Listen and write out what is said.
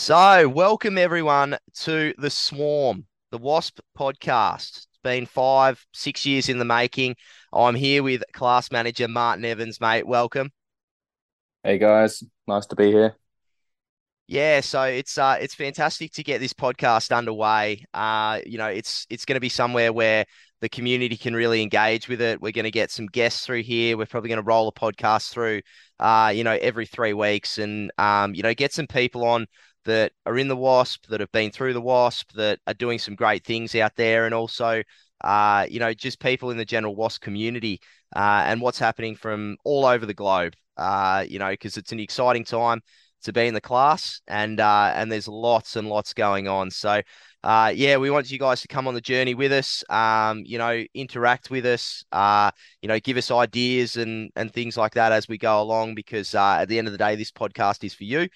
So, welcome everyone to the Swarm, the WASZP podcast. It's been five, six years in the making. I'm here with class manager Martin Evans, mate. Welcome. Hey guys, nice to be here. Yeah, so it's uh it's fantastic to get this podcast underway. Uh, you know, it's it's going to be somewhere where the community can really engage with it. We're going to get some guests through here. We're probably going to roll a podcast through, uh, you know, every three weeks, and um, you know, get some people on that are in the WASZP, that have been through the WASZP, that are doing some great things out there, and also, uh, you know, just people in the general WASZP community uh, and what's happening from all over the globe. Uh, you know, because it's an exciting time to be in the class, and uh, and there's lots and lots going on. So uh, yeah, we want you guys to come on the journey with us. Um, you know, interact with us. Uh, you know, give us ideas and and things like that as we go along. Because uh, at the end of the day, this podcast is for you.